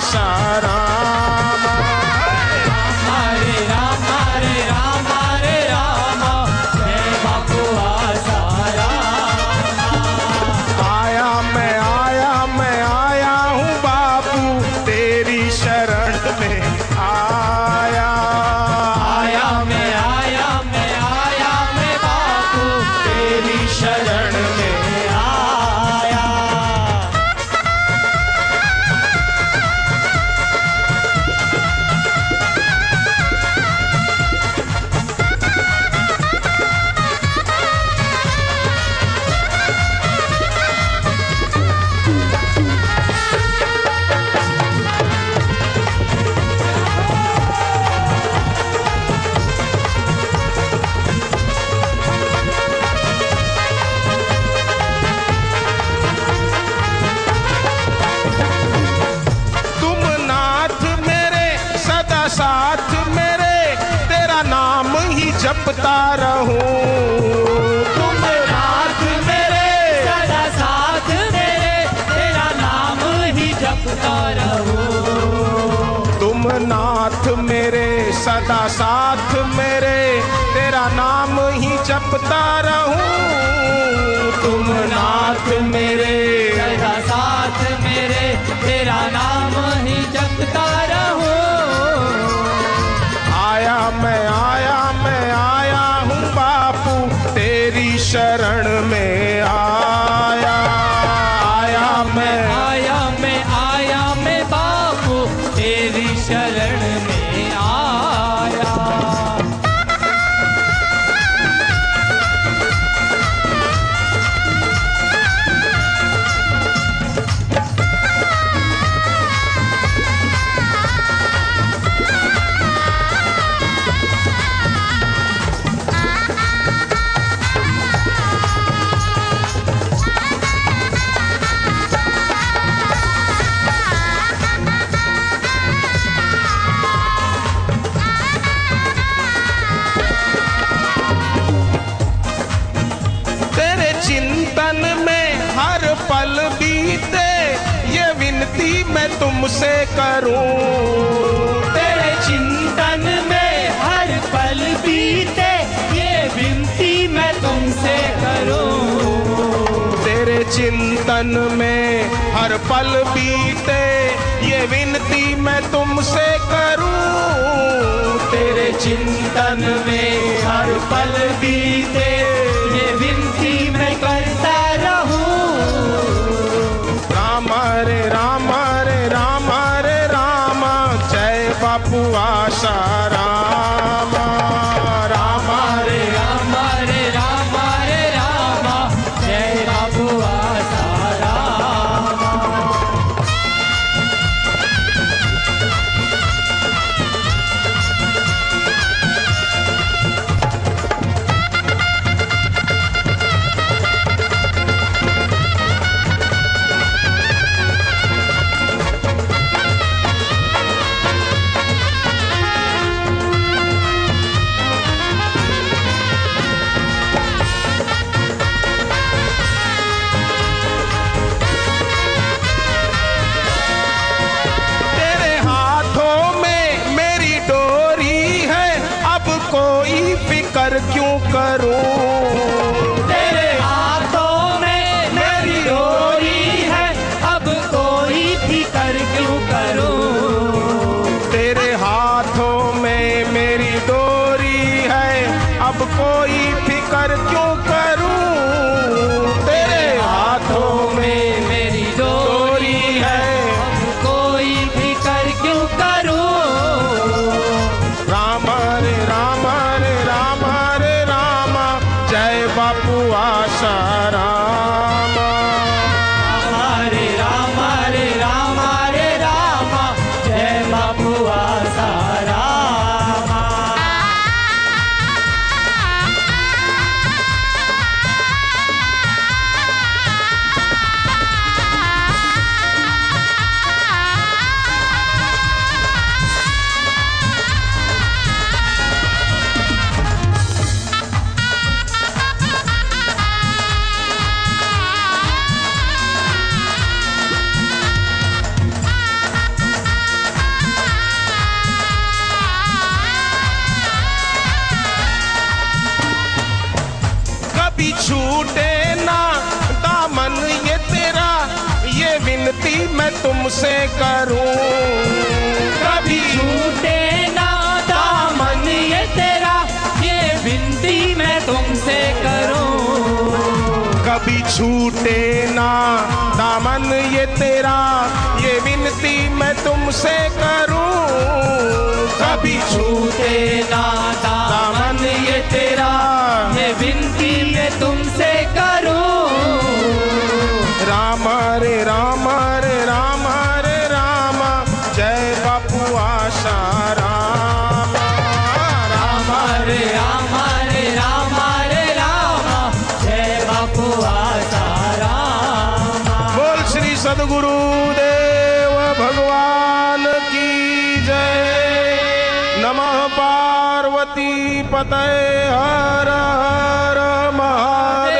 सारा साथ मेरे, तेरा नाम ही जपता रहूँ। तुम नाथ मेरे, सदा साथ मेरे, तेरा नाम ही जपता रहूँ। तुम नाथ मेरे, सदा साथ मेरे, तेरा नाम ही जपता रहूँ। तुम नाथ मेरे, सदा साथ मेरे, तेरा नाम शरण पल बीते ये विनती मैं तुमसे करूँ। तेरे चिंतन में हर पल बीते ये विनती मैं तुमसे करूँ। तेरे चिंतन में हर पल बीते ये विनती मैं तुमसे करूँ। तेरे चिंतन में हर पल बीते फिकर क्यों करूँ? छूटे ना, दामन ये तेरा, ये विनती मैं तुमसे करूँ। कभी छूटे ना, दामन ये तेरा, ये विनती मैं तुमसे करूँ। कभी छूटे ना, दामन ये तेरा, ये विनती मैं तुमसे करूँ। सदगुरु देव भगवान की जय। नमः पार्वती पते हर हर महा